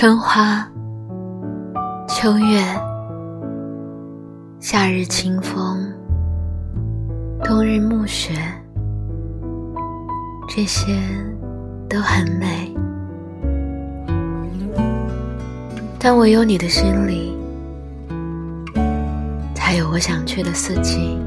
春花、秋月、夏日清风、冬日暮雪，这些都很美。但唯有你的心里，才有我想去的四季。